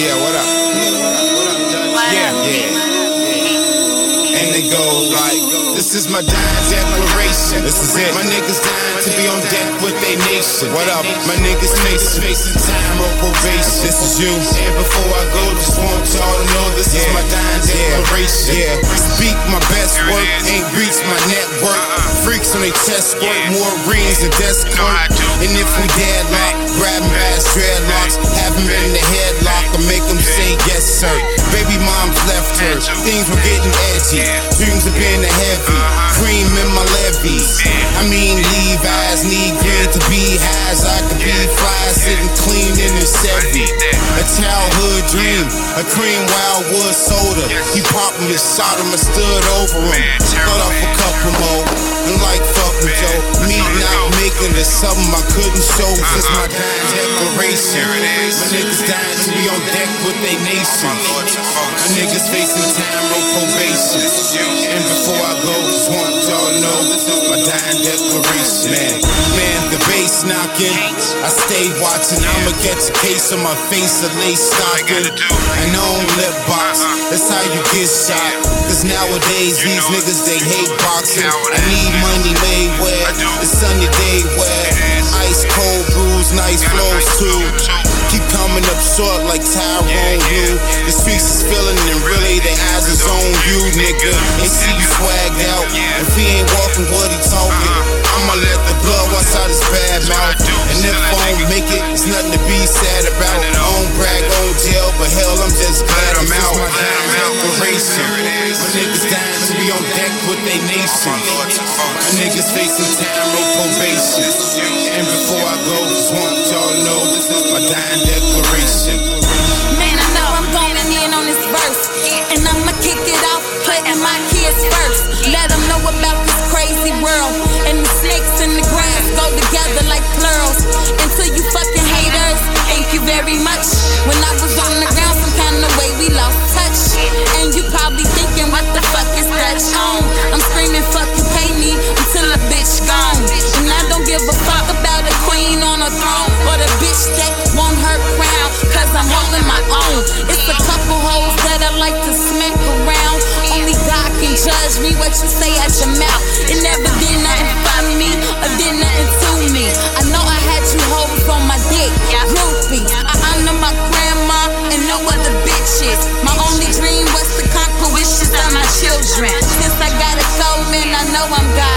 Yeah, what up? Yeah, yeah. And it goes like, this is my dying declaration. This is it. My niggas dying to be on deck with they nation. What up? My niggas facing facing time on probation. This is you. And before I go, just want y'all to know this is my dying declaration. Yeah. Speak my best work, ain't reach my network. Freaks on they chest work, more rings than desk. And if we deadlock, grab them ass dreadlocks, have them in the headlock, and make them say yes, sir. Baby mom's left her, things were getting edgy. Dreams of being a heavy, cream in my Levi's. I mean, Levi's need green to be highs. I could be fly, sitting clean in the Chevy. A childhood dream, a cream wildwood soda. He popped me a shot him, I stood over him. Thought off a couple more. And like fucking Joe, me not making something I couldn't show since my dying declaration. My niggas dying to be on deck with they nation. My niggas facing time on probation. And before I go, just want y'all know my dying declaration. Man, knocking. I stay watching. I'ma get your case on my face, a lace stocking. And on lip box. That's how you get shot. Cause nowadays these niggas they hate boxing. I need money made where it's sunny day where ice cold brews, nice flows too. Keep coming up short like Tyrone Blue. The streets is feeling and really their eyes is on you, nigga. They see you swagged out. If he ain't walking what he talking, I'ma let the blood wash out his bad just glad I'm out. My dying declaration. My niggas dying to be on deck with they nation. My niggas facing time on probation. And before I go, just want y'all to know my dying declaration. Man, I know I'm going in on this verse. And I'ma kick it off, putting my kids first. Let them know about my own. It's a couple hoes that I like to smack around. Only God can judge me what you say at your mouth. It never did nothing for me or did nothing to me. I know I had you hoes on my dick, groupie. I honor my grandma and no other bitches. My only dream was to conquer wishes of my children. Since I got a soul, man, I know I'm God